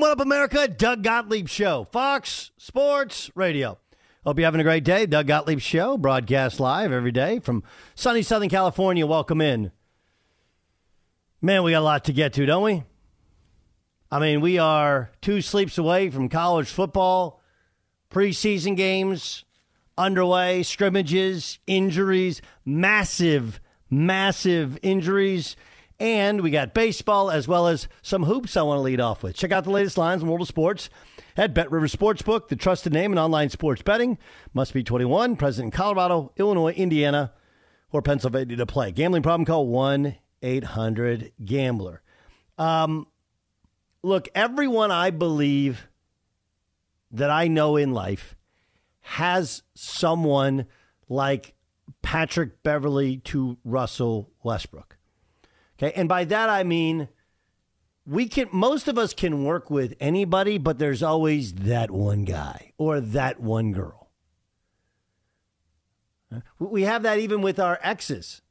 What up, America? Doug Gottlieb Show, Fox Sports Radio. Hope you're having a great day. Doug Gottlieb Show, broadcast live every day from sunny Southern California. Welcome in. Man, we got a lot to get to, don't we? I mean, we are two sleeps away from college football, preseason games underway, scrimmages, injuries, massive, massive injuries. And we got baseball as well as some hoops I want to lead off with. Check out the latest lines in world of sports at Bet River Sportsbook, the trusted name in online sports betting. Must be 21, present in Colorado, Illinois, Indiana, or Pennsylvania to play. Gambling problem, call 1 800 Gambler. Um, look, everyone I believe that I know in life has someone like Patrick Beverley to Russell Westbrook. Okay. And by that, I mean, we can, most of us can work with anybody, but there's always that one guy or that one girl. We have that even with our exes,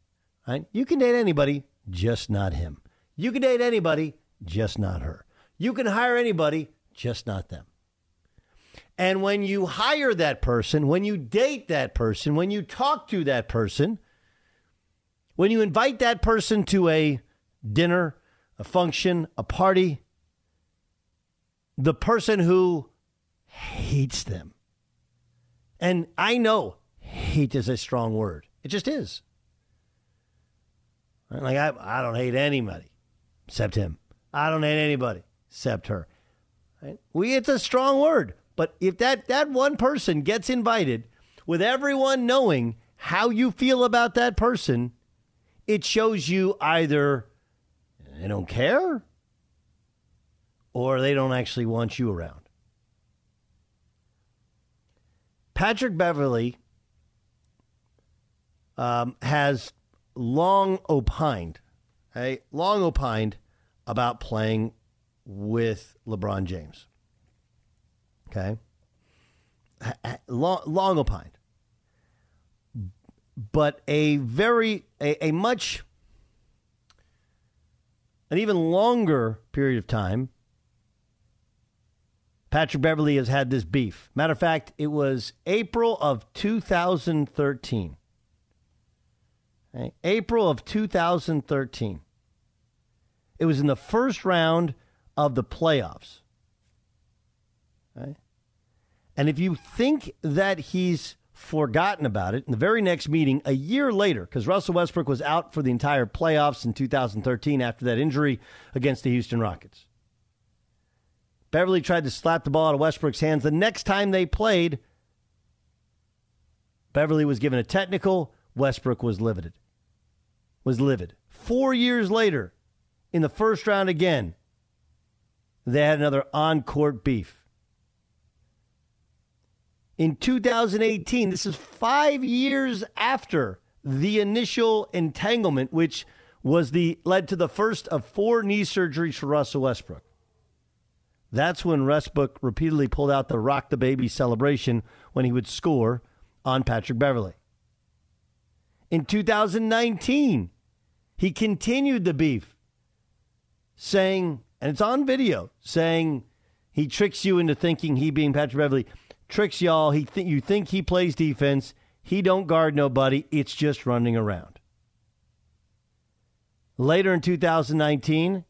right? You can date anybody, just not him. You can date anybody, just not her. You can hire anybody, just not them. And when you hire that person, when you date that person, when you talk to that person, when you invite that person to a dinner, a function, a party, the person who hates them, and I know hate is a strong word, it just is. Like, I, I don't hate anybody except him. I don't hate anybody except her. Right? We, it's a strong word, But if that, that one person gets invited with everyone knowing how you feel about that person, it shows you either they don't care or they don't actually want you around. Patrick Beverley um, has long opined, okay, long opined about playing with LeBron James. Okay, long, long opined, but a very a, a much an even longer period of time Patrick Beverley has had this beef. Matter of fact, it was April of 2013. Okay? April of 2013. It was in the first round of the playoffs. Okay? And if you think that he's forgotten about it, in the very next meeting, a year later, because Russell Westbrook was out for the entire playoffs in 2013 after that injury against the Houston Rockets. Beverley tried to slap the ball out of Westbrook's hands. The next time they played, Beverley was given a technical. Westbrook was livid. Was livid. Four years later, in the first round again, they had another on court beef. In 2018, this is five years after the initial entanglement, which was the led to the first of four knee surgeries for Russell Westbrook. That's when Westbrook repeatedly pulled out the rock the baby celebration when he would score on Patrick Beverley. In 2019, he continued the beef, saying, and it's on video, saying he tricks you into thinking he being Patrick Beverley tricks y'all. He th- you think he plays defense. He don't guard nobody. It's just running around. Later in 2019,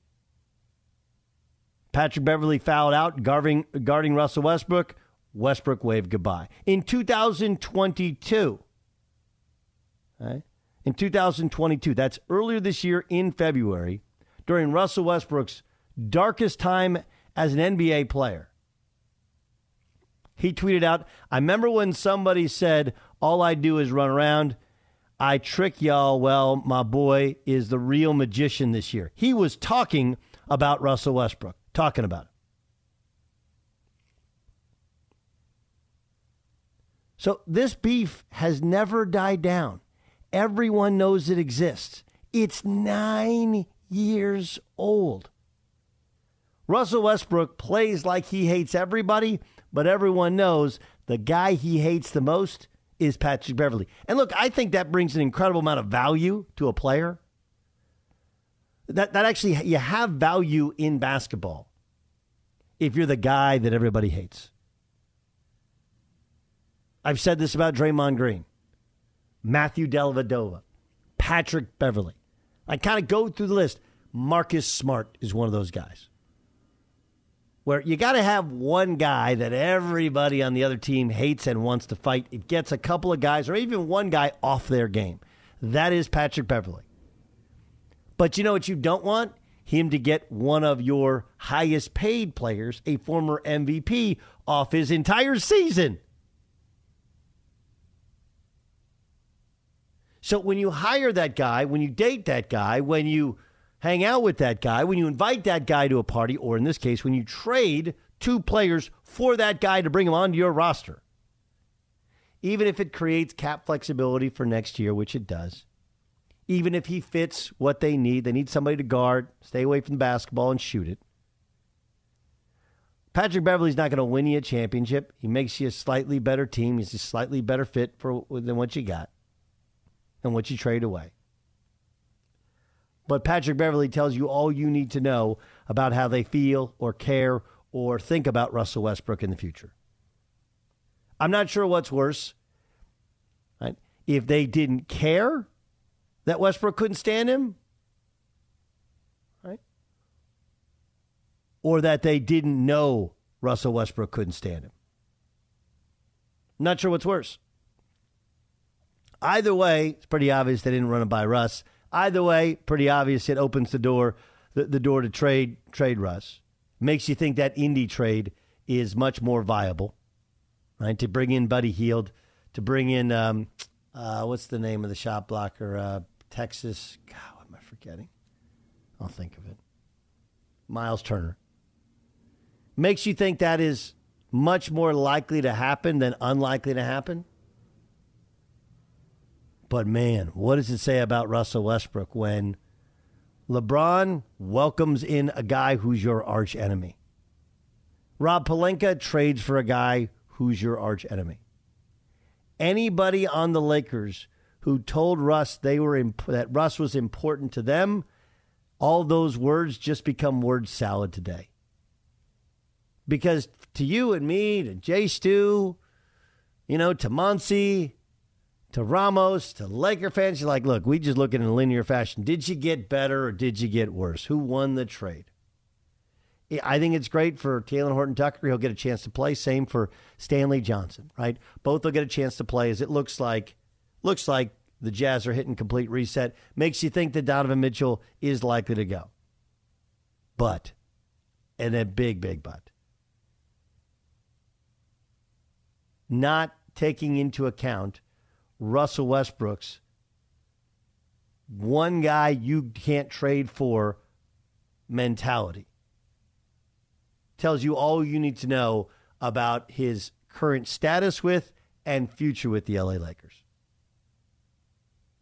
Patrick Beverley fouled out guarding, guarding Russell Westbrook. Westbrook waved goodbye. In 2022, okay, in 2022, that's earlier this year in February, during Russell Westbrook's darkest time as an NBA player, he tweeted out, I remember when somebody said, All I do is run around. I trick y'all. Well, my boy is the real magician this year. He was talking about Russell Westbrook talking about it. So this beef has never died down. Everyone knows it exists. It's nine years old. Russell Westbrook plays like he hates everybody, but everyone knows the guy he hates the most is Patrick Beverley. And look, I think that brings an incredible amount of value to a player. That that actually you have value in basketball if you're the guy that everybody hates. I've said this about Draymond Green, Matthew Dellavedova, Patrick Beverley. I kind of go through the list. Marcus Smart is one of those guys. Where you got to have one guy that everybody on the other team hates and wants to fight. It gets a couple of guys or even one guy off their game. That is Patrick Beverley. But you know what you don't want? him to get one of your highest paid players, a former MVP, off his entire season. So when you hire that guy, when you date that guy, when you hang out with that guy, when you invite that guy to a party, or in this case, when you trade two players for that guy to bring him onto your roster, even if it creates cap flexibility for next year, which it does, even if he fits what they need. They need somebody to guard, stay away from the basketball, and shoot it. Patrick Beverley's not going to win you a championship. He makes you a slightly better team. He's a slightly better fit for than what you got and what you trade away. But Patrick Beverley tells you all you need to know about how they feel or care or think about Russell Westbrook in the future. I'm not sure what's worse. Right? If they didn't care that Westbrook couldn't stand him? Right? Or that they didn't know Russell Westbrook couldn't stand him? Not sure what's worse. Either way, it's pretty obvious they didn't run it by Russ. Either way, pretty obvious it opens the door the, the door to trade trade Russ. Makes you think that Indy trade is much more viable. right? To bring in Buddy Hield, to bring in um, uh, what's the name of the shot blocker? Uh, Texas. God, what am I forgetting? I'll think of it. Myles Turner. Makes you think that is much more likely to happen than unlikely to happen. But man, what does it say about Russell Westbrook when LeBron welcomes in a guy who's your arch enemy? Rob Pelinka trades for a guy who's your arch enemy. Anybody on the Lakers who told Russ they were imp- that Russ was important to them, all those words just become word salad today. Because to you and me, to Jay Stu, you know, to Monse, to Ramos, to Laker fans, you're like, look, we just look at it in linear fashion. Did you get better or did you get worse? Who won the trade? I think it's great for Talen Horton Tucker. He'll get a chance to play. Same for Stanley Johnson, right? Both will get a chance to play as it looks like looks like the Jazz are hitting complete reset. Makes you think that Donovan Mitchell is likely to go. But, and a big, big but. Not taking into account Russell Westbrook's one guy you can't trade for mentality tells you all you need to know about his current status with and future with the LA Lakers.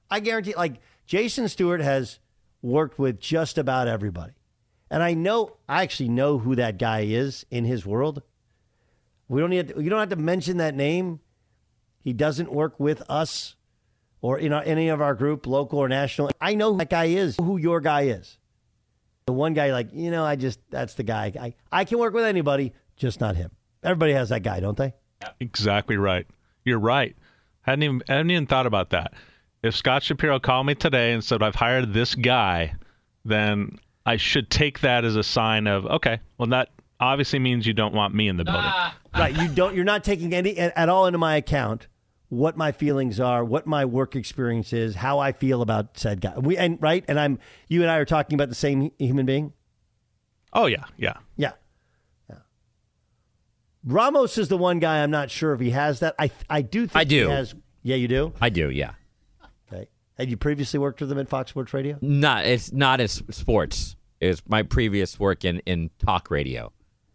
I guarantee, like, Jason Stewart has worked with just about everybody. And I know, I actually know who that guy is in his world. We don't need, to, you don't have to mention that name. He doesn't work with us or in our, any of our group, local or national. I know who that guy is, who your guy is. The one guy, like, you know, I just, that's the guy. I, I can work with anybody, just not him. Everybody has that guy, don't they? Exactly right. You're right. Hadn't even, hadn't even thought about that. If Scott Shapiro called me today and said, I've hired this guy, then I should take that as a sign of, okay, well, that obviously means you don't want me in the building. Ah. right. You don't, you're not taking any at all into my account what my feelings are, what my work experience is, how I feel about said guy. We and right, and I'm you and I are talking about the same human being. Oh yeah, yeah, yeah, yeah. Ramos is the one guy I'm not sure if he has that. I I do think I do. Has, yeah, you do. I do. Yeah. Okay. Had you previously worked with him at Fox Sports Radio? Not. It's not as sports. It's my previous work in in talk radio.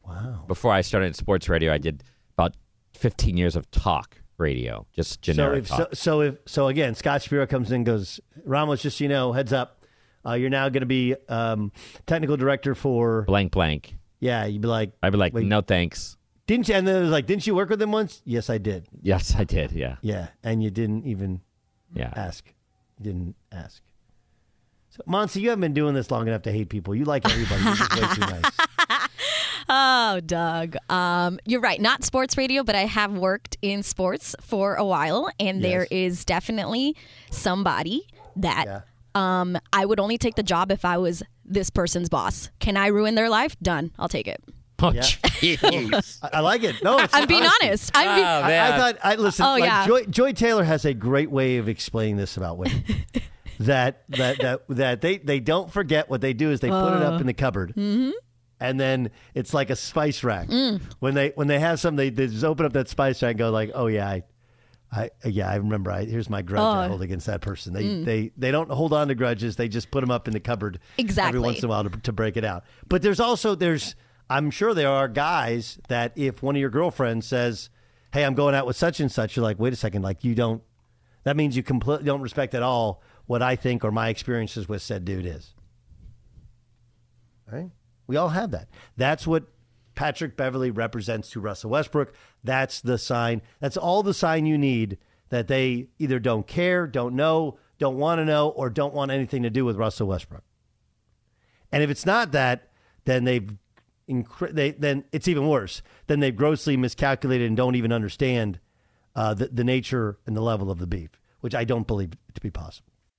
Wow. Before I started sports radio, I did about 15 years of talk radio, just generic. So if, so, so, if so again, Scott Shapiro comes in and goes, Ramos, just so you know, heads up, uh, you're now going to be um, technical director for blank blank. Yeah, you'd be like, I'd be like, no thanks. Didn't you? And then it was like, didn't you work with him once? Yes, I did. Yes, I did. Yeah. Yeah, and you didn't even yeah ask. You didn't ask. So, Monty, you haven't been doing this long enough to hate people. You like everybody. You're just way too nice. Oh, Doug. Um, you're right. Not sports radio, but I have worked in sports for a while, and yes. there is definitely somebody that yeah. um, I would only take the job if I was this person's boss. Can I ruin their life? Done. I'll take it. Oh, yeah. I like it. No, I'm being honesty. honest. I'm being, oh, I, I, thought. I listen. Oh, like yeah. Joy, Joy Taylor has a great way of explaining this about women. that that that that they they don't forget what they do is they uh, put it up uh, in the cupboard. Mm-hmm and then it's like a spice rack. Mm. When they when they have something, they, they just open up that spice rack and go like, oh yeah, I, I yeah, I remember. I, here's my grudge oh. I hold against that person. They mm. they they don't hold on to grudges. They just put them up in the cupboard exactly every once in a while to, to break it out. But there's also there's I'm sure there are guys that if one of your girlfriends says, "Hey, I'm going out with such and such," you're like, "Wait a second, like you don't." That means you completely don't respect at all what I think or my experiences with said dude is. Right? We all have that. That's what Patrick Beverley represents to Russell Westbrook. That's the sign. That's all the sign you need that they either don't care, don't know, don't want to know, or don't want anything to do with Russell Westbrook. And if it's not that, then they've they, then it's even worse. Then they've grossly miscalculated and don't even understand uh, the, the nature and the level of the beef, which I don't believe to be possible.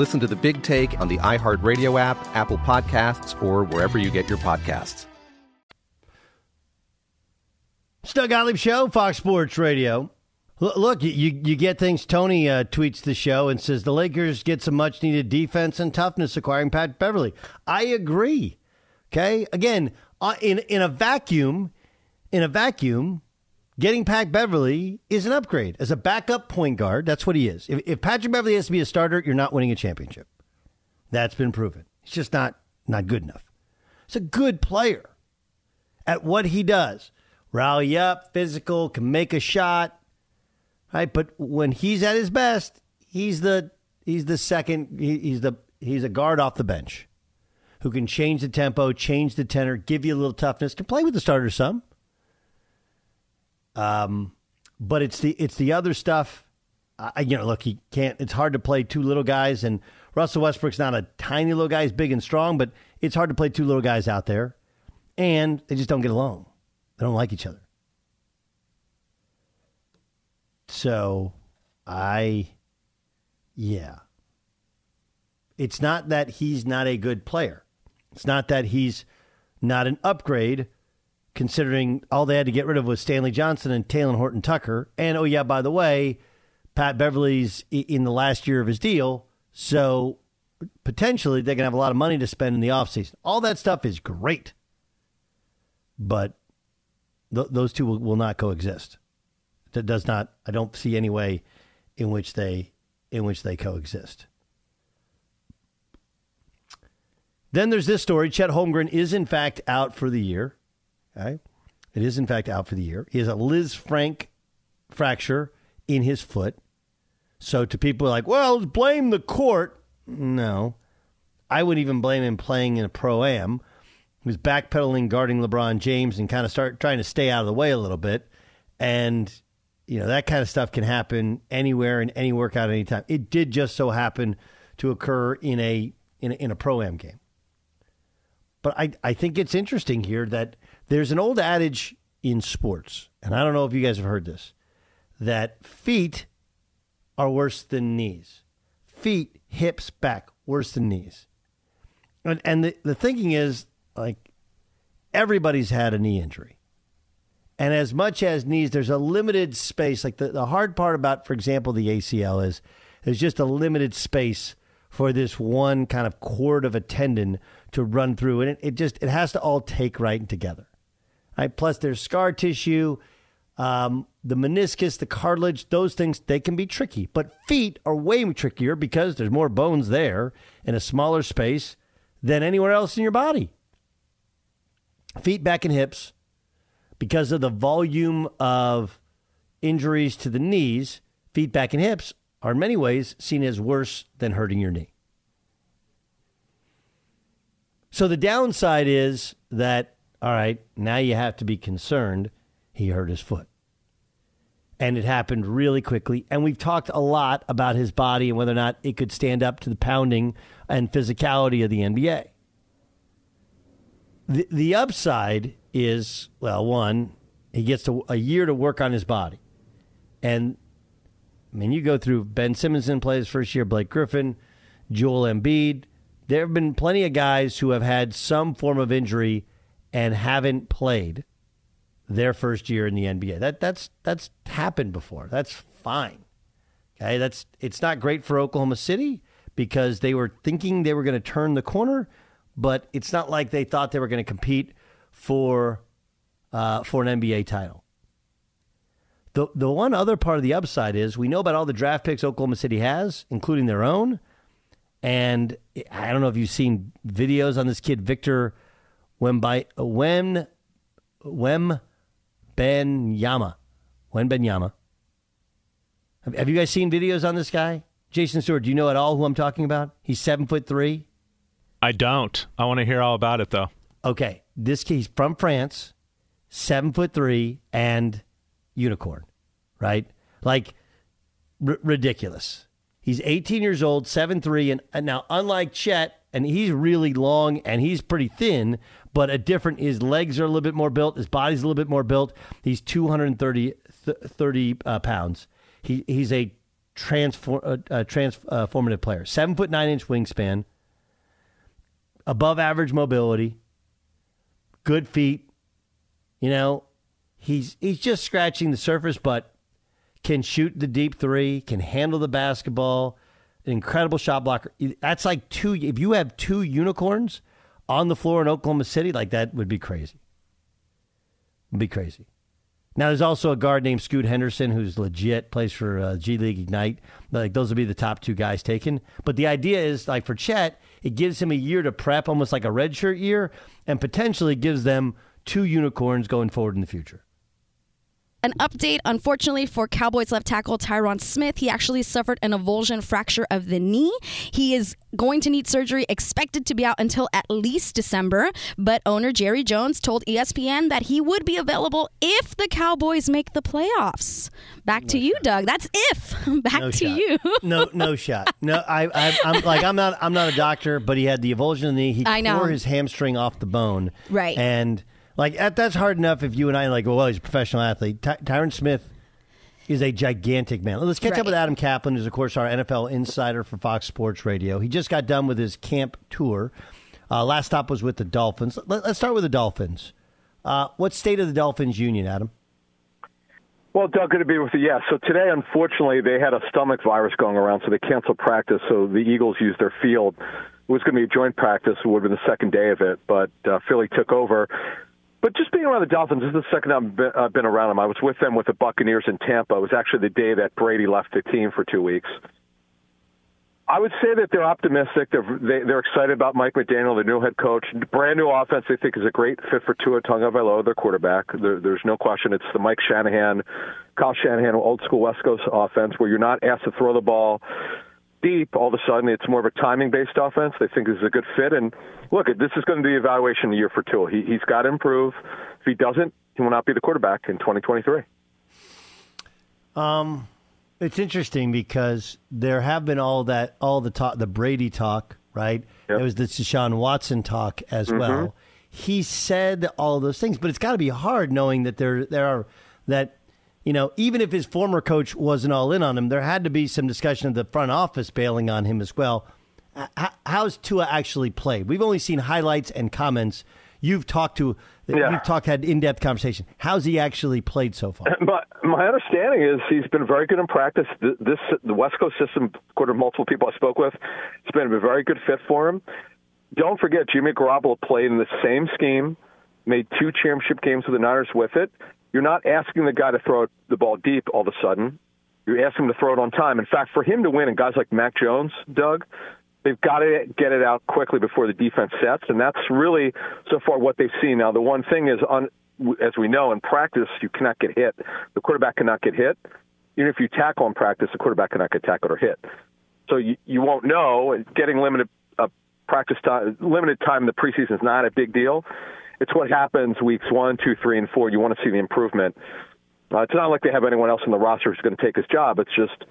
Listen to the big take on the iHeartRadio app, Apple Podcasts, or wherever you get your podcasts. Doug Gottlieb Show, Fox Sports Radio. Look, you, you get things. Tony uh, tweets the show and says the Lakers get some much needed defense and toughness acquiring Pat Beverley. I agree. Okay, again, uh, in in a vacuum, in a vacuum, getting Pat Beverley is an upgrade as a backup point guard. That's what he is. If, if Patrick Beverley has to be a starter, you're not winning a championship. That's been proven. He's just not not good enough. He's a good player at what he does rally up, physical, can make a shot. Right, but when he's at his best, he's the he's the second he, he's the he's a guard off the bench who can change the tempo, change the tenor, give you a little toughness, can play with the starters some. Um, but it's the it's the other stuff. I, you know, look, he can't. It's hard to play two little guys, and Russell Westbrook's not a tiny little guy. He's big and strong, but it's hard to play two little guys out there, and they just don't get along. They don't like each other. So, I, yeah. It's not that he's not a good player. It's not that he's not an upgrade, considering all they had to get rid of was Stanley Johnson and Talen Horton Tucker. And oh, yeah, by the way, Pat Beverley's in the last year of his deal. So potentially they can have a lot of money to spend in the offseason. All that stuff is great. But th- those two will, will not coexist. That does not, I don't see any way in which they in which they coexist. Then there's this story. Chet Holmgren is in fact out for the year. Okay. It is in fact out for the year. He has a Liz Lisfranc fracture in his foot. So to people like, well, blame the court. No. I wouldn't even blame him playing in a pro am. He was backpedaling, guarding LeBron James, and kind of start trying to stay out of the way a little bit. And you know that kind of stuff can happen anywhere in any workout anytime. It did just so happen to occur in a in a, in a pro am game. But I I think it's interesting here that there's an old adage in sports, and I don't know if you guys have heard this, that feet are worse than knees. Feet, hips, back worse than knees. And and the, the thinking is like everybody's had a knee injury. And as much as knees, there's a limited space. Like the, the hard part about, for example, the ACL is there's just a limited space for this one kind of cord of a tendon to run through. And it, it just it has to all take right together. Right? Plus there's scar tissue, um, the meniscus, the cartilage, those things, they can be tricky. But feet are way trickier because there's more bones there in a smaller space than anywhere else in your body feet, back, and hips, because of the volume of injuries to the knees, feet, back, and hips are in many ways seen as worse than hurting your knee. So the downside is that, all right, now you have to be concerned he hurt his foot. And it happened really quickly. And we've talked a lot about his body and whether or not it could stand up to the pounding and physicality of the NBA. The, the upside is well, one, he gets to, a year to work on his body. And I mean, you go through Ben Simmons in play his first year, Blake Griffin, Joel Embiid. There have been plenty of guys who have had some form of injury and haven't played their first year in the NBA. That that's that's happened before. That's fine. Okay, that's it's not great for Oklahoma City because they were thinking they were going to turn the corner, but it's not like they thought they were going to compete for uh, for an NBA title. The the one other part of the upside is we know about all the draft picks Oklahoma City has, including their own. And I don't know if you've seen videos on this kid Victor Wemby Wem Wem Ben Yama. Wen Ben Yama. Have, have you guys seen videos on this guy? Jason Stewart, do you know at all who I'm talking about? He's seven foot three. I don't. I want to hear all about it though. Okay, this he's from France, seven foot three, and unicorn, right? Like r- ridiculous. He's 18 years old, seven three, and, and now unlike Chet, and he's really long and he's pretty thin, but a different. His legs are a little bit more built. His body's a little bit more built. He's 230 th- 30 uh, pounds. He he's a transform uh, uh, transformative player. Seven foot nine inch wingspan above average mobility, good feet. You know, he's he's just scratching the surface, but can shoot the deep three, can handle the basketball, an incredible shot blocker. That's like two. If you have two unicorns on the floor in Oklahoma City, like that would be crazy. Would be crazy. Now there's also a guard named Scoot Henderson who's legit, plays for uh, G League Ignite. Like those would be the top two guys taken. But the idea is like for Chet, it gives him a year to prep, almost like a redshirt year, and potentially gives them two unicorns going forward in the future. An update, unfortunately, for Cowboys left tackle Tyron Smith. He actually suffered an avulsion fracture of the knee. He is going to need surgery, expected to be out until at least December. But owner Jerry Jones told ESPN that he would be available if the Cowboys make the playoffs. Back no to you, Doug. That's if. Back no to shot. you. no, no shot. No, I, I, I'm like I'm not. I'm not a doctor, but he had the avulsion in the knee. He I know. tore his hamstring off the bone. Right. And like that, that's hard enough if you and I like. Well, he's a professional athlete. Ty- Tyron Smith is a gigantic man. Let's catch Right. up with Adam Caplan, who's of course our NFL insider for Fox Sports Radio. He just got done with his camp tour. Uh, last stop was with the Dolphins. Let, us start with the Dolphins. Uh, what state of the Dolphins union, Adam? Well, Doug, good to be with you. Yeah, so today, unfortunately, they had a stomach virus going around, so they canceled practice. So the Eagles used their field. It was going to be a joint practice. It would have been the second day of it, but uh, Philly took over. But just being around the Dolphins, this is the second time I've been, I've been around them. I was with them with the Buccaneers in Tampa. It was actually the day that Brady left the team for two weeks. I would say that they're optimistic. They're they, they're excited about Mike McDaniel, the new head coach. Brand new offense. They think is a great fit for Tua Tagovailoa, their quarterback. There, there's no question. It's the Mike Shanahan, Kyle Shanahan, old school West Coast offense, where you're not asked to throw the ball deep. All of a sudden, it's more of a timing based offense. They think this is a good fit. And look, this is going to be the evaluation year for Tua. He, he's got to improve. If he doesn't, he will not be the quarterback in 2023. Um, it's interesting because there have been all that, all the talk, the Brady talk, right? There was the Deshaun Watson talk as Mhm. well. He said all those things, but it's got to be hard knowing that there, there are that, you know, even if his former coach wasn't all in on him, there had to be some discussion of the front office bailing on him as well. Uh, how's Tua actually played? We've only seen highlights and comments. You've talked to, you've talked, had in depth conversation. How's he actually played so far? But my understanding is he's been very good in practice. This the West Coast system, to multiple people I spoke with, it's been a very good fit for him. Don't forget, Jimmy Garoppolo played in the same scheme, made two championship games with the Niners with it. You're not asking the guy to throw the ball deep all of a sudden. You're asking him to throw it on time. In fact, for him to win, and guys like Mac Jones, Doug, they've got to get it out quickly before the defense sets, and that's really so far what they've seen. Now, the one thing is, on, as we know in practice, you cannot get hit. The quarterback cannot get hit. Even if you tackle in practice, the quarterback cannot get tackled or hit. So you, you won't know. Getting limited uh, practice time, limited time in the preseason is not a big deal. It's what happens weeks one, two, three, and four. You want to see the improvement. Uh, it's not like they have anyone else on the roster who's going to take his job. It's just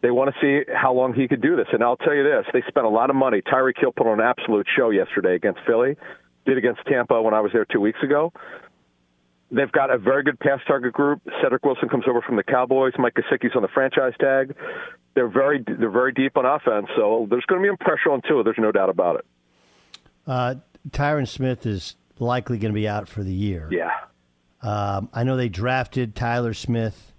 they want to see how long he could do this. And I'll tell you this: they spent a lot of money. Tyreek Hill put on an absolute show yesterday against Philly. Did against Tampa when I was there two weeks ago. They've got a very good pass target group. Cedric Wilson comes over from the Cowboys. Mike Gesicki's on the franchise tag. They're very they're very deep on offense, so there's going to be pressure on Tua. There's no doubt about it. Uh, Tyron Smith is likely going to be out for the year. Yeah. Um, I know they drafted Tyler Smith.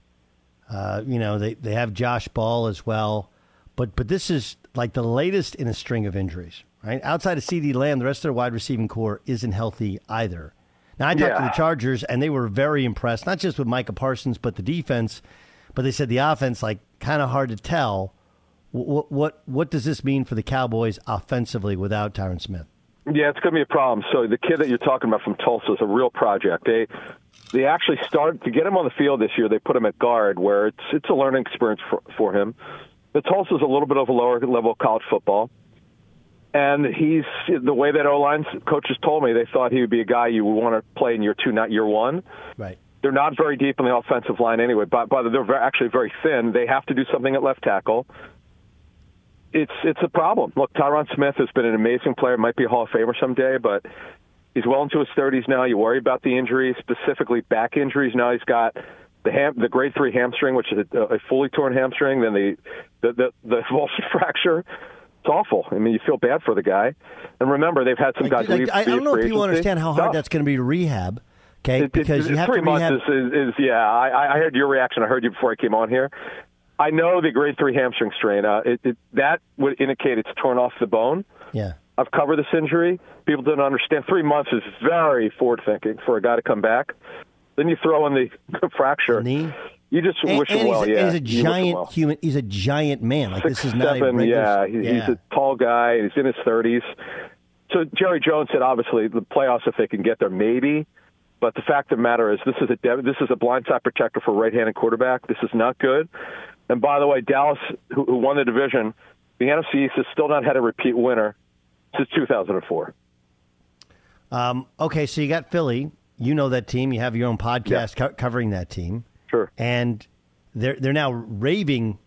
Uh, you know they, they have Josh Ball as well, but but this is like the latest in a string of injuries. Right outside of CeeDee Lamb, the rest of their wide receiving corps isn't healthy either. Now I talked to the Chargers, and they were very impressed, not just with Micah Parsons, but the defense. But they said the offense, like, kind of hard to tell. What what what does this mean for the Cowboys offensively without Tyron Smith? Yeah, it's going to be a problem. So the kid that you're talking about from Tulsa is a real project. They they actually started to get him on the field this year. They put him at guard, where it's it's a learning experience for, for him. The Tulsa's a little bit of a lower level of college football, and he's the way that O line coaches told me they thought he would be a guy you would want to play in year two, not year one. Right. They're not very deep on the offensive line anyway. But, but they're very, actually very thin. They have to do something at left tackle. It's it's a problem. Look, Tyron Smith has been an amazing player. Might be a Hall of Famer someday, but he's well into his 30s now. You worry about the injuries, specifically back injuries. Now he's got the ham, the grade three hamstring, which is a, a fully torn hamstring. Then the the the, the avulsion fracture. It's awful. I mean, you feel bad for the guy. And remember, they've had some guys leave. I, I don't know if people understand how hard that's going to be to rehab. Okay, It- it- because you have three to rehab. months is, is, is yeah. I, I heard your reaction. I heard you before I came on here. I know the grade three hamstring strain. Uh, it, it, that would indicate it's torn off the bone. Yeah. I've covered this injury. People don't understand. Three months is very forward thinking for a guy to come back. Then you throw in the fracture. Knee. You just And, wish and him well. he's, a, yeah, he's a You wish him giant well. human. He's a giant man. Like this is not a seven. regular. Yeah, he, he's a tall guy. He's in his thirties. So Jerry Jones said, obviously, the playoffs if they can get there, maybe. But the fact of the matter is, this is a this is a blindside protector for right-handed quarterback. This is not good. And by the way, Dallas, who, who won the division, the NFC East has still not had a repeat winner since 2004. Um, okay, so you got Philly. You know that team. You have your own podcast co- covering that team. Sure. And they're they're now raving,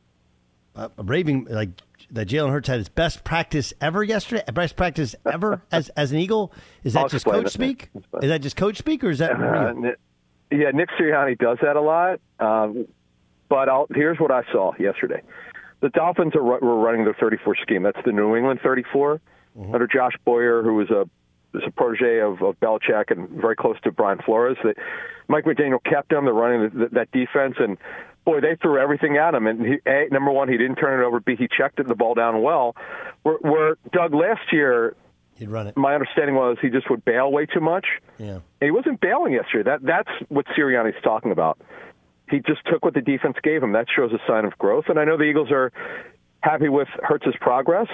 uh, raving like that. Jalen Hurts had his best practice ever yesterday. Best practice ever as as an Eagle. Is that I'll just coach it. speak? Is that just coach speak, or is that Uh, real? Yeah, Nick Sirianni does that a lot. Um, but I'll, here's what I saw yesterday. The Dolphins are, were running their 34 scheme. That's the New England 34 mm-hmm. under Josh Boyer, who was a is a protege of, of Belichick and very close to Brian Flores. That Mike McDaniel kept them. They're running the, that defense, and boy, they threw everything at him. And he, a, number one, he didn't turn it over. B, he checked it, the ball down well. Where, where Doug last year, he'd run it. My understanding was he just would bail way too much. Yeah, and he wasn't bailing yesterday. That that's what Sirianni's talking about. He just took what the defense gave him. That shows a sign of growth. And I know the Eagles are happy with Hurts's progress.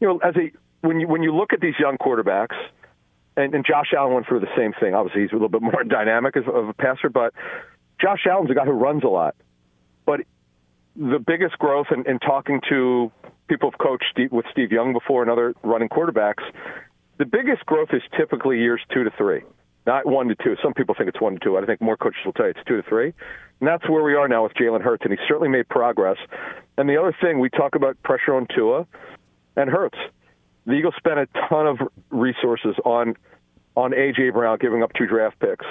You know, as a when you when you look at these young quarterbacks and, and Josh Allen went through the same thing. Obviously, he's a little bit more dynamic of, of a passer, but Josh Allen's a guy who runs a lot. But the biggest growth in, in talking to people who've coached with Steve Young before and other running quarterbacks, the biggest growth is typically years two to three, not one to two. Some people think it's one to two. I think more coaches will tell you it's two to three. And that's where we are now with Jalen Hurts, and he's certainly made progress. And the other thing, we talk about pressure on Tua and Hurts the Eagles spent a ton of resources on on AJ Brown, giving up two draft picks,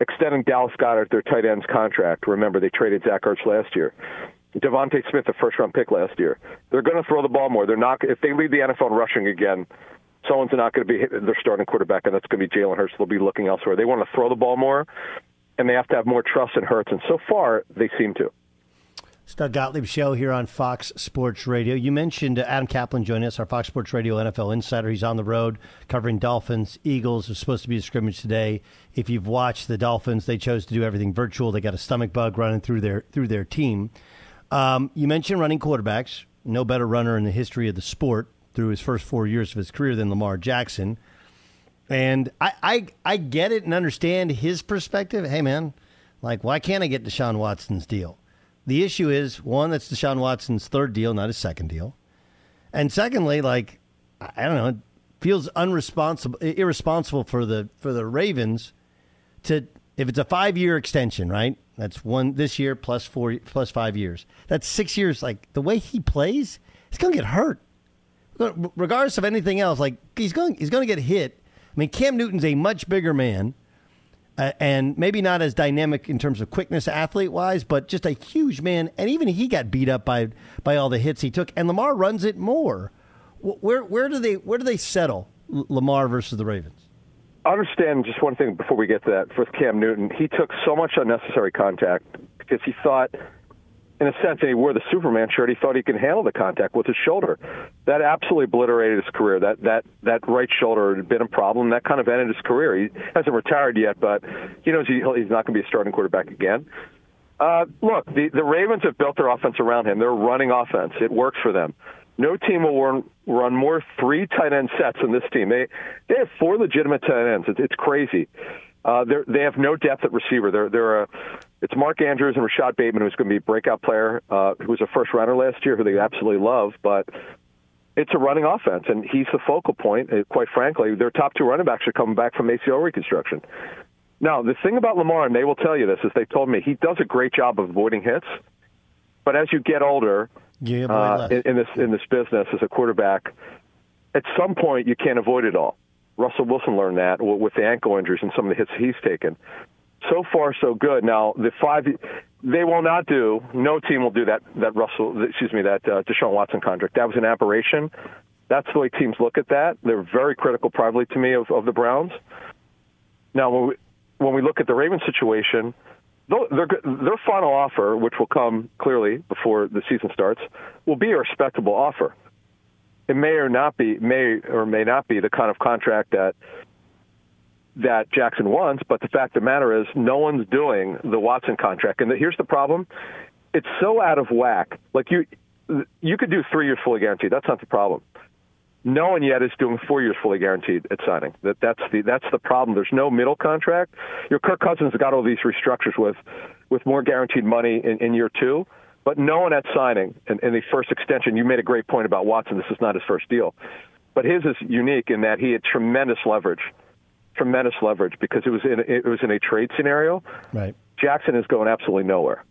extending Dallas Goedert their tight ends contract. Remember, they traded Zach Ertz last year. DeVonta Smith, the first round pick last year. They're going to throw the ball more. They're not. If they lead the NFL in rushing again, someone's not going to be their starting quarterback, and that's going to be Jalen Hurts. They'll be looking elsewhere. They want to throw the ball more, and they have to have more trust in Hurts. And so far, they seem to. It's Doug Gottlieb show here on Fox Sports Radio. You mentioned Adam Caplan joining us, our Fox Sports Radio NFL insider. He's on the road covering Dolphins, Eagles. It's supposed to be a scrimmage today. If you've watched the Dolphins, they chose to do everything virtual. They got a stomach bug running through their through their team. Um, you mentioned running quarterbacks. No better runner in the history of the sport through his first four years of his career than Lamar Jackson. And I, I, I get it and understand his perspective. Hey, man, like, why can't I get Deshaun Watson's deal? The issue is one, that's Deshaun Watson's third deal, not his second deal. And secondly, like I don't know, it feels unresponsible, irresponsible for the for the Ravens to if it's a five year extension, right? That's one this year plus four plus five years. That's six years. Like the way he plays, he's gonna get hurt. Regardless of anything else, like he's going he's gonna get hit. I mean, Cam Newton's a much bigger man uh, and maybe not as dynamic in terms of quickness athlete wise, but just a huge man. And even he got beat up by by all the hits he took. And Lamar runs it more. Where where do they where do they settle Lamar versus the Ravens? I understand just one thing before we get to that. with Cam Newton, he took so much unnecessary contact because he thought in a sense, and he wore the Superman shirt. He thought he could handle the contact with his shoulder. That absolutely obliterated his career. That that that right shoulder had been a problem. That kind of ended his career. He hasn't retired yet, but he knows he, he's not going to be a starting quarterback again. Uh, look, the the Ravens have built their offense around him. They're running offense. It works for them. No team will run, run more three tight end sets than this team. They they have four legitimate tight ends. It's, it's crazy. Uh, they have no depth at receiver. They're they're a it's Mark Andrews and Rashod Bateman who's going to be a breakout player, uh, who was a first runner last year, who they absolutely love. But it's a running offense, and he's the focal point. And quite frankly, their top two running backs are coming back from ACL reconstruction. Now, the thing about Lamar, and they will tell you this, is they told me he does a great job of avoiding hits. But as you get older yeah, uh, in, in this in this business as a quarterback, at some point you can't avoid it all. Russell Wilson learned that with the ankle injuries and some of the hits he's taken. So far, so good. Now the five, they will not do. No team will do that. That Russell, excuse me, that uh, Deshaun Watson contract. That was an aberration. That's the way teams look at that. They're very critical, privately to me, of, of the Browns. Now, when we, when we look at the Ravens situation, their, their final offer, which will come clearly before the season starts, will be a respectable offer it may or not be may or may not be the kind of contract that that Jackson wants, but the fact of the matter is no one's doing the Watson contract. And the, here's the problem. It's so out of whack. Like you you could do 3 years fully guaranteed. That's not the problem. No one yet is doing 4 years fully guaranteed at signing. That that's the that's the problem. There's no middle contract. Your Kirk Cousins got all these restructures with with more guaranteed money in, in year 2 but no one at signing in, in the first extension. You made a great point about Watson. This is not his first deal, but his is unique in that he had tremendous leverage, tremendous leverage because it was in it was in a trade scenario. Right. Jackson is going absolutely nowhere.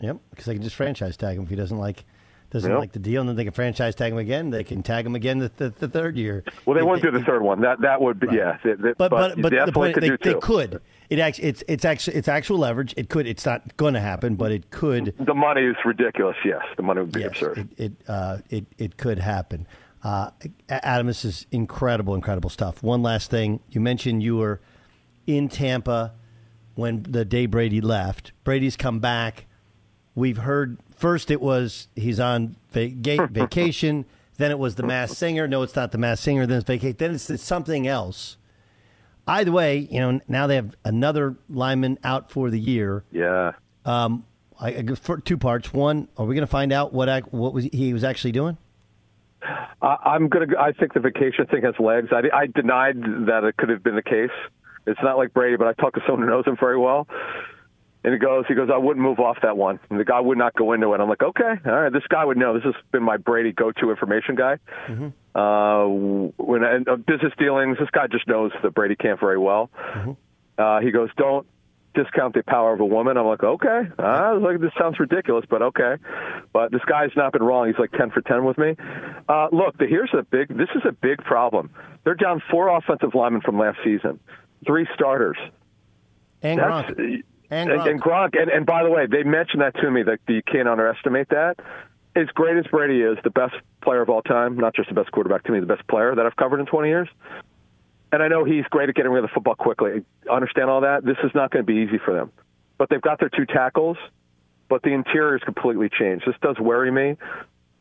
Yep, because they can just franchise tag him if he doesn't like doesn't yep. like the deal, and then they can franchise tag him again. They can tag him again the, the, the third year. Well, they won't do the third one. That that would be right. yeah. They, they, but but, but, the point, they, they could It actually, it's it's actually it's actual leverage. It could. It's not going to happen, but it could. The money is ridiculous. Yes, the money would be yes, absurd. It it, uh, it it could happen. Uh, Adam, this is incredible, incredible stuff. One last thing, you mentioned you were in Tampa when the day Brady left. Brady's come back. We've heard first it was he's on va- vacation. then it was the Masked Singer. No, it's not the Masked Singer. Then it's vacation. Then it's, it's something else. Either way, you know now they have another lineman out for the year. Yeah. Um, I, for two parts. One, are we going to find out what what was he was actually doing? I, I'm gonna. I think the vacation thing has legs. I, I denied that it could have been the case. It's not like Brady, but I talked to someone who knows him very well. And he goes, he goes, I wouldn't move off that one. And the guy would not go into it. I'm like, okay, all right, this guy would know. This has been my Brady go-to information guy. Mm-hmm. Uh, when and, uh, business dealings, this guy just knows the Brady camp very well. Mm-hmm. Uh, he goes, don't discount the power of a woman. I'm like, okay. I was like, this sounds ridiculous, but okay. But this guy's not been wrong. He's like 10 for 10 with me. Uh, look, the, here's a big. This is a big problem. They're down four offensive linemen from last season, three starters. And That's- Gronk. And, And Gronk. and Gronk. And, and by the way, they mentioned that to me that you can't underestimate that. As great as Brady is, the best player of all time, not just the best quarterback to me, the best player that I've covered in 20 years. And I know he's great at getting rid of the football quickly. I understand all that. This is not going to be easy for them. But they've got their two tackles, but the interior is completely changed. This does worry me.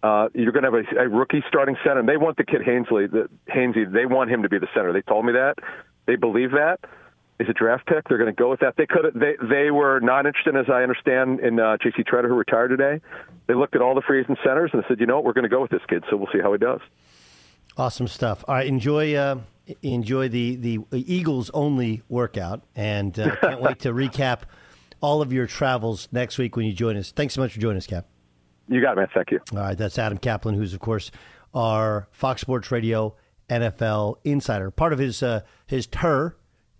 Uh, you're going to have a, a rookie starting center, and they want the kid Hainsley, the Hainsey. They want him to be the center. They told me that. They believe that. Is a draft pick. They're going to go with that. They could. They they were not interested, as I understand, in uh, J.C. Tretter, who retired today. They looked at all the free agent centers and said, you know what, we're going to go with this kid. So we'll see how he does. Awesome stuff. All right, enjoy uh, enjoy the the Eagles only workout, and uh, can't wait to recap all of your travels next week when you join us. Thanks so much for joining us, Cap. You got it, man. Thank you. All right, that's Adam Caplan, who's of course our Fox Sports Radio NFL insider, part of his uh, his tour.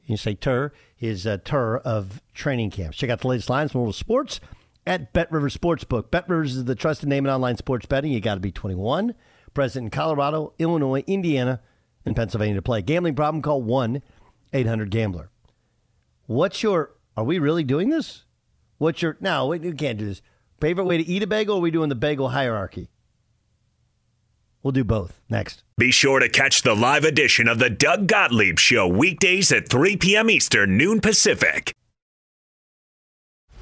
You say tour, his uh, tour of training camps. Check out the latest lines from World of Sports at Bet Rivers Sportsbook. Bet Rivers is the trusted name in online sports betting. You got to be 21. Present in Colorado, Illinois, Indiana, and Pennsylvania to play. Gambling problem? Call one 800 Gambler. What's your? Are we really doing this? What's your? No, we we can't do this. Favorite way to eat a bagel? Or are we doing the bagel hierarchy? We'll do both next. Be sure to catch the live edition of the Doug Gottlieb Show weekdays at 3 p.m. Eastern, noon Pacific.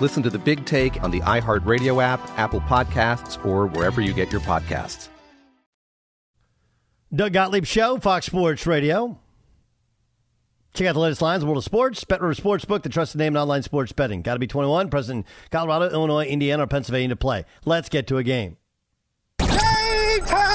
Listen to the big take on the iHeartRadio app, Apple Podcasts, or wherever you get your podcasts. Doug Gottlieb Show, Fox Sports Radio. Check out the latest lines, World of Sports, Bet River Sportsbook, the trusted name in online sports betting. Got to be 21, present in Colorado, Illinois, Indiana, or Pennsylvania to play. Let's get to a game. This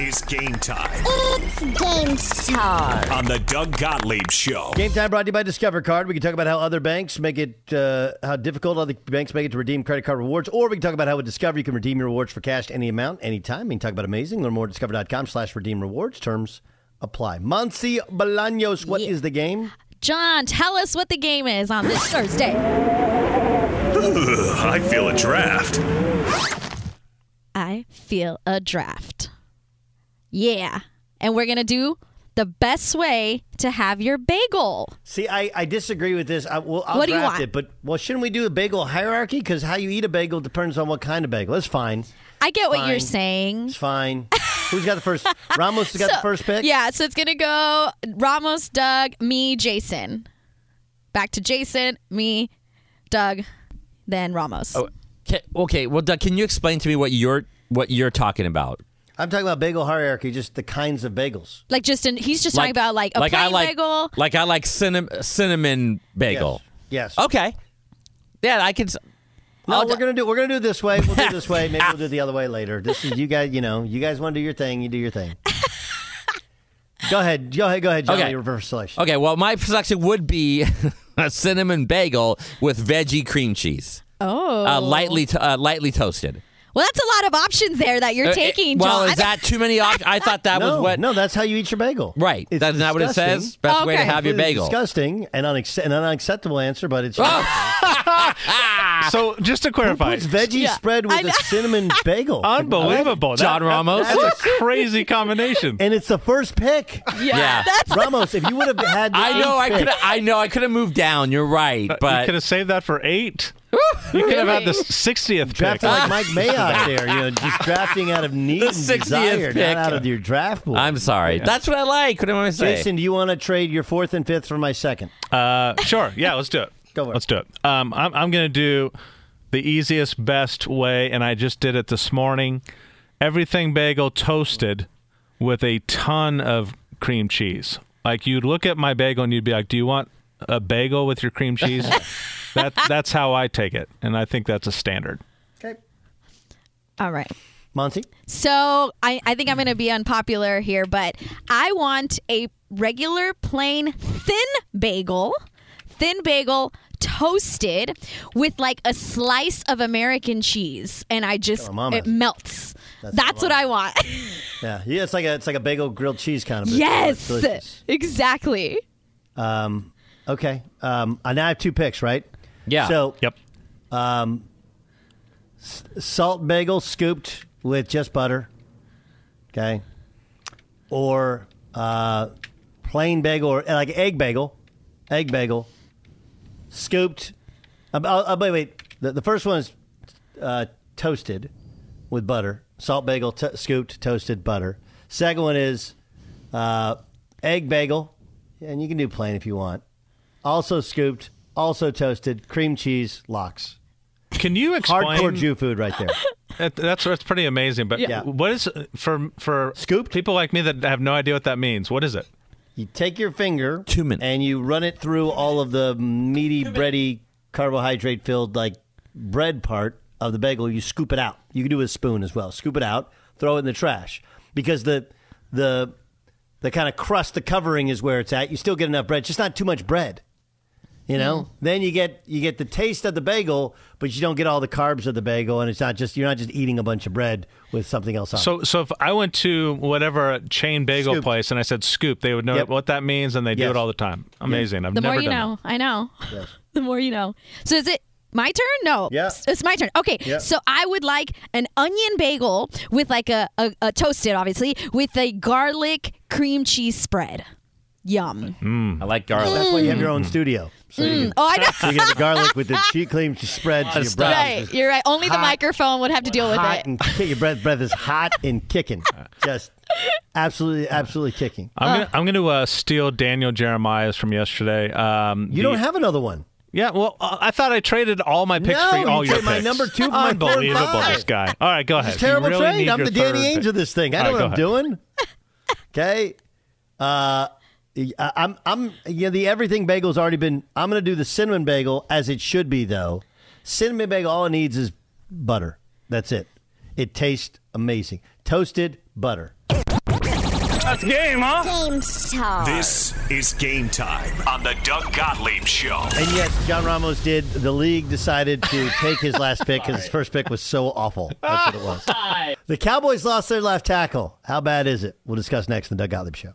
is game time It's game time. on the Doug Gottlieb Show. Game time brought to you by Discover Card. We can talk about how other banks make it, uh, how difficult other banks make it to redeem credit card rewards, or we can talk about how with Discover you can redeem your rewards for cash any amount, anytime. We can talk about amazing. Learn more at discover.com slash redeem rewards. Terms apply. Monse Bolaños, what is the game? John, tell us what the game is on this Thursday. Ugh, I feel a draft. I feel a draft. Yeah. And we're going to do the best way to have your bagel. See, I, I disagree with this. I, well, I'll What do you want? it, but well, shouldn't we do a bagel hierarchy? Because how you eat a bagel depends on what kind of bagel. That's fine. I get what you're saying. It's fine. Who's got the first? Ramos has got So- the first pick. Yeah, so it's going to go Ramos, Doug, me, Jason. Back to Jason, me, Doug, then Ramos. Oh, okay, okay. Well, Doug, can you explain to me what you're what you're talking about? I'm talking about bagel hierarchy, just the kinds of bagels. Like just in, he's just talking about like a plain I like, bagel. Like I like cinnamon cinnamon bagel. Yes. Okay. Yeah, I can. s- No, I'll we're d- gonna do we're gonna do it this way. We'll do it this way. Maybe we'll do it the other way later. This is you guys. You know, you guys want to do your thing. You do your thing. go ahead. Go ahead. Go ahead, Johnny. Okay. Reverse selection. Okay. Well, my selection would be a cinnamon bagel with veggie cream cheese, Oh. uh, lightly to, uh, lightly toasted. Well, that's a lot of options there that you're Uh, taking, it- well, John. is that too many options? I thought that no, was what. No, that's how you eat your bagel. Right. It's That's not what it says. Best way to Okay. have your It's bagel. disgusting and, unac- and an unacceptable answer, but it's. So just to clarify, Who puts veggie spread with a cinnamon bagel. Unbelievable. John That- that- Ramos? That's a crazy combination. And it's the first pick. Yeah. Yeah. that's Ramos, if you would have had the I know. I eighth could. I know. I could have moved down. You're right, Uh, you but could have saved that for eight. You could have had the 60th pick. drafted like Mike Mayock there, you know, just drafting out of need The and 60th desire, pick. not out of your draft board. I'm sorry. That's what I like. What do I want to say? Jason, do you want to trade your fourth and fifth for my second? Uh, sure. Yeah, let's do it. Go for. Let's do it. Um, I'm, I'm going to do the easiest, best way, and I just did it this morning. Everything bagel toasted with a ton of cream cheese. Like you'd look at my bagel and you'd be like, "Do you want a bagel with your cream cheese?" that that's how I take it, and I think that's a standard. Okay. All right. Monty? So I, I think I'm going to be unpopular here, but I want a regular, plain, thin bagel, thin bagel toasted with like a slice of American cheese, and I just Oh, it melts. That's That's, what what I want. Yeah, yeah, it's like a it's like a bagel grilled cheese kind of. It's yes, delicious. exactly. Um, okay. Um, I now have two picks, right? Yeah. So, Yep. um, S- salt bagel scooped with just butter. Okay. Or uh, plain bagel or like egg bagel, egg bagel, scooped. Uh, uh, wait, wait. The, the first one is uh, toasted with butter. Salt bagel, t- scooped, toasted butter. Second one is uh, egg bagel, and you can do plain if you want. Also scooped, also toasted, cream cheese, lox. Can you explain Hardcore Jew food right there. That- That's that's pretty amazing. But Yeah. what is for for scoop people like me that have no idea what that means? What is it? You take your finger and you run it through all of the meaty, bready, carbohydrate filled like bread part of the bagel. You scoop it out. You can do it with a spoon as well. Scoop it out, throw it in the trash because the the the kind of crust, the covering is where it's at. You still get enough bread, just not too much bread. You know, mm. then you get you get the taste of the bagel, but you don't get all the carbs of the bagel, and it's not just you're not just eating a bunch of bread with something else on. it. So so if I went to whatever chain bagel Scoop. place and I said scoop, they would know Yep. what that means and they do it all the time. Amazing. I've never done. the never more you done know. I know. the more you know. So is it my turn? No. Yeah. It's- It's my turn. Okay. Yeah. So I would like an onion bagel with like a, a, a toasted, obviously, with a garlic cream cheese spread. Yum. Mm. I like garlic. That's why you have your own studio. So you Mm. can- Oh, I know. So you get the garlic with the cheese cream spread to your breath. Right. You're right. Only the Hot- microphone would have to deal with hot it. and kick- your breath breath is hot and kicking, just absolutely absolutely kicking. I'm gonna I'm gonna uh, steal Daniel Jeremiah's from yesterday. Um, You don't have another one. Yeah, well, uh, I thought I traded all my picks No, for you all your traded my number two for my four Unbelievable, five. this guy. All right, go ahead. It's a terrible You really trade. I'm your the Danny third Ainge pick. of this thing. I All know right, what I'm ahead. doing. Okay. Uh, I- I'm I'm yeah. The everything bagel's already been. I'm going to do the cinnamon bagel as it should be though. Cinnamon bagel, all it needs is butter. That's it. It tastes amazing. Toasted butter. That's game, huh? Game time. This is game time on the Doug Gottlieb Show. And yes, John Ramos did. The league decided to take his last pick because his first pick was so awful. That's what it was. The Cowboys lost their left tackle. How bad is it? We'll discuss next in the Doug Gottlieb Show.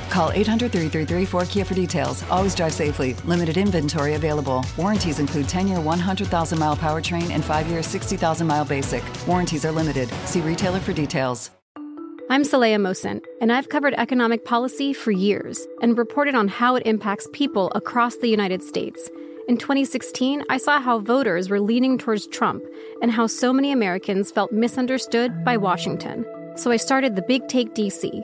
Call 800 333 4KIA for details. Always drive safely. Limited inventory available. Warranties include 10 year 100,000 mile powertrain and 5 year 60,000 mile basic. Warranties are limited. See retailer for details. I'm Saleha Mohsin, and I've covered economic policy for years and reported on how it impacts people across the United States. In 2016, I saw how voters were leaning towards Trump and how so many Americans felt misunderstood by Washington. So I started the Big Take DC.